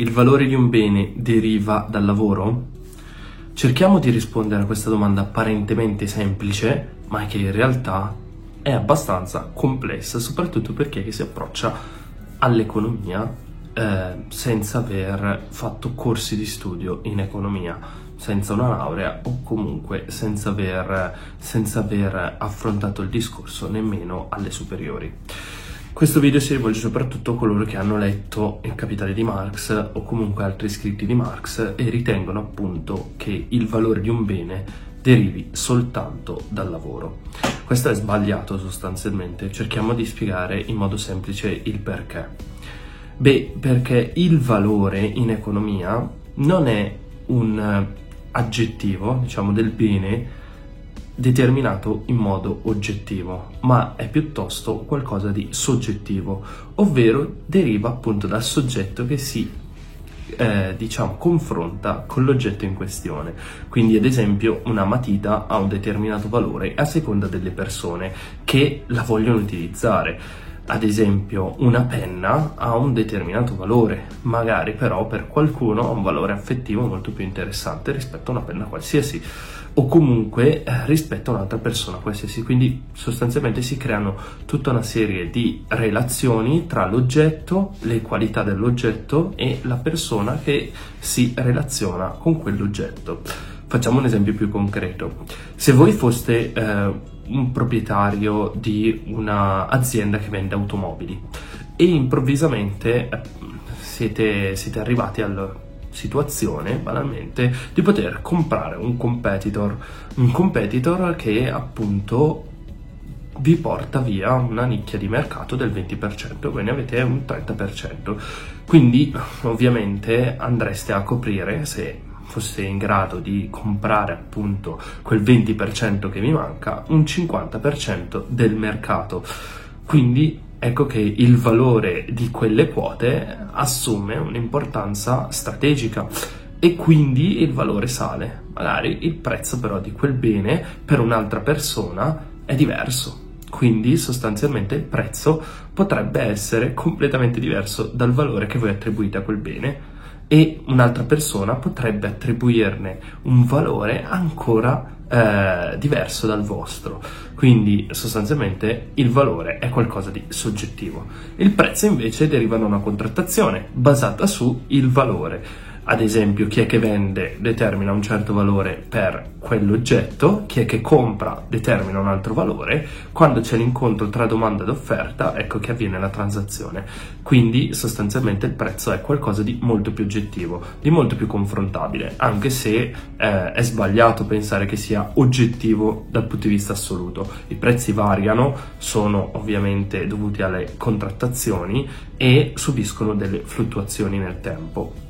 il valore di un bene deriva dal lavoro? Cerchiamo di rispondere a questa domanda apparentemente semplice, ma che in realtà è abbastanza complessa, soprattutto perché si approccia all'economia eh, senza aver fatto corsi di studio in economia, senza una laurea o comunque senza aver, senza aver affrontato il discorso nemmeno alle superiori. Questo video si rivolge soprattutto a coloro che hanno letto Il Capitale di Marx o comunque altri scritti di Marx e ritengono appunto che il valore di un bene derivi soltanto dal lavoro. Questo è sbagliato sostanzialmente, cerchiamo di spiegare in modo semplice il perché. Beh, perché il valore in economia non è un aggettivo, diciamo, del bene determinato in modo oggettivo, ma è piuttosto qualcosa di soggettivo, ovvero deriva appunto dal soggetto che si eh, diciamo confronta con l'oggetto in questione. Quindi, ad esempio, una matita ha un determinato valore a seconda delle persone che la vogliono utilizzare. Ad esempio, una penna ha un determinato valore, magari però per qualcuno ha un valore affettivo molto più interessante rispetto a una penna qualsiasi o comunque eh, rispetto a un'altra persona qualsiasi. Quindi sostanzialmente si creano tutta una serie di relazioni tra l'oggetto, le qualità dell'oggetto e la persona che si relaziona con quell'oggetto. Facciamo un esempio più concreto. Se voi foste eh, un proprietario di un'azienda che vende automobili e improvvisamente eh, siete, siete arrivati al situazione, banalmente, di poter comprare un competitor, un competitor che appunto vi porta via una nicchia di mercato del 20%, voi ne avete un 30%. Quindi ovviamente andreste a coprire se foste in grado di comprare appunto quel 20% che vi manca, un 50% del mercato. Quindi ecco che il valore di quelle quote assume un'importanza strategica e quindi il valore sale. Magari il prezzo però di quel bene per un'altra persona è diverso. Quindi sostanzialmente il prezzo potrebbe essere completamente diverso dal valore che voi attribuite a quel bene e un'altra persona potrebbe attribuirne un valore ancora eh, diverso dal vostro. Quindi sostanzialmente il valore è qualcosa di soggettivo. Il prezzo invece deriva da una contrattazione basata su il valore ad esempio chi è che vende determina un certo valore per quell'oggetto, chi è che compra determina un altro valore, quando c'è l'incontro tra domanda ed offerta ecco che avviene la transazione. Quindi sostanzialmente il prezzo è qualcosa di molto più oggettivo, di molto più confrontabile, anche se eh, è sbagliato pensare che sia oggettivo dal punto di vista assoluto. I prezzi variano, sono ovviamente dovuti alle contrattazioni e subiscono delle fluttuazioni nel tempo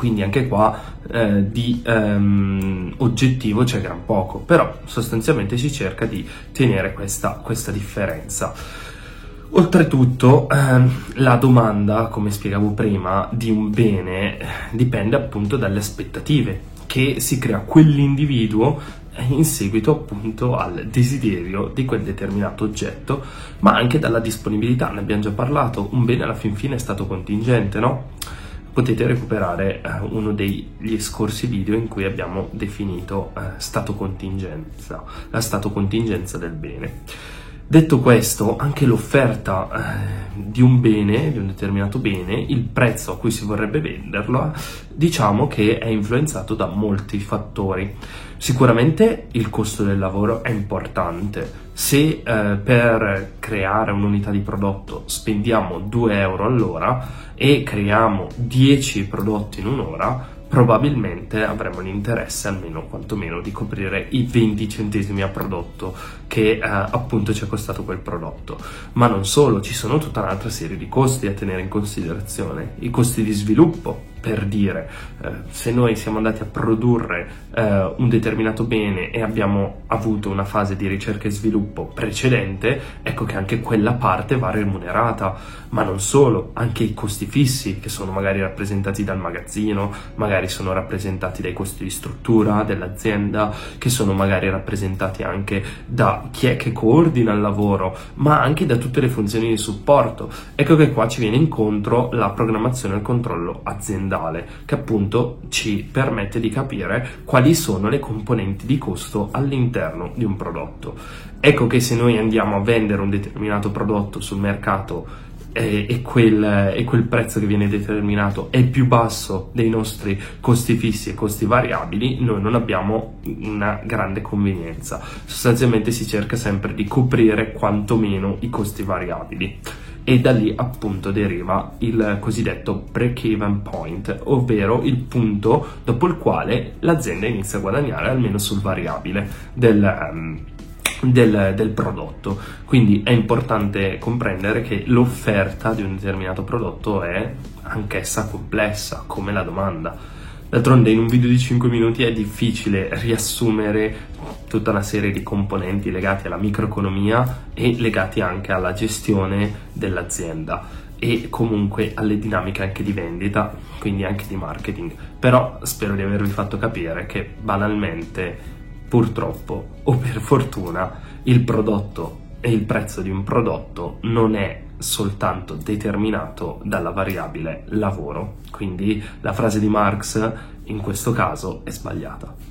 quindi anche qua eh, di ehm, oggettivo c'è gran poco, però sostanzialmente si cerca di tenere questa, questa differenza. Oltretutto, ehm, la domanda, come spiegavo prima, di un bene dipende appunto dalle aspettative che si crea quell'individuo in seguito appunto al desiderio di quel determinato oggetto, ma anche dalla disponibilità, ne abbiamo già parlato, un bene alla fin fine è stato contingente, no? Potete recuperare eh, uno degli scorsi video in cui abbiamo definito eh, stato contingenza, la stato contingenza del bene. Detto questo, anche l'offerta eh, di un bene, di un determinato bene, il prezzo a cui si vorrebbe venderlo, diciamo che è influenzato da molti fattori. Sicuramente il costo del lavoro è importante. Se eh, per creare un'unità di prodotto spendiamo 2 euro all'ora e creiamo 10 prodotti in un'ora, probabilmente avremo l'interesse almeno quantomeno di coprire i 20 centesimi a prodotto che eh, appunto ci è costato quel prodotto. Ma non solo, ci sono tutta un'altra serie di costi a tenere in considerazione, i costi di sviluppo, per dire, eh, se noi siamo andati a produrre eh, un determinato bene e abbiamo avuto una fase di ricerca e sviluppo precedente, ecco che anche quella parte va remunerata, ma non solo, anche i costi fissi che sono magari rappresentati dal magazzino, magari sono rappresentati dai costi di struttura dell'azienda, che sono magari rappresentati anche da chi è che coordina il lavoro, ma anche da tutte le funzioni di supporto. Ecco che qua ci viene incontro la programmazione e il controllo aziendale aziendale che appunto ci permette di capire quali sono le componenti di costo all'interno di un prodotto. Ecco che se noi andiamo a vendere un determinato prodotto sul mercato e, e, quel, e, quel, prezzo che viene determinato è più basso dei nostri costi fissi e costi variabili, noi non abbiamo una grande convenienza. Sostanzialmente si cerca sempre di coprire quantomeno i costi variabili e da lì appunto deriva il cosiddetto break-even point, ovvero il punto dopo il quale l'azienda inizia a guadagnare almeno sul variabile del, um, del, del, prodotto. Quindi è importante comprendere che l'offerta di un determinato prodotto è anch'essa complessa, come la domanda. D'altronde in un video di 5 minuti è difficile riassumere tutta una serie di componenti legati alla microeconomia e legati anche alla gestione dell'azienda e comunque alle dinamiche anche di vendita, quindi anche di marketing. Però spero di avervi fatto capire che banalmente purtroppo o per fortuna il prodotto e il prezzo di un prodotto non è soltanto determinato dalla variabile lavoro, quindi la frase di Marx in questo caso è sbagliata.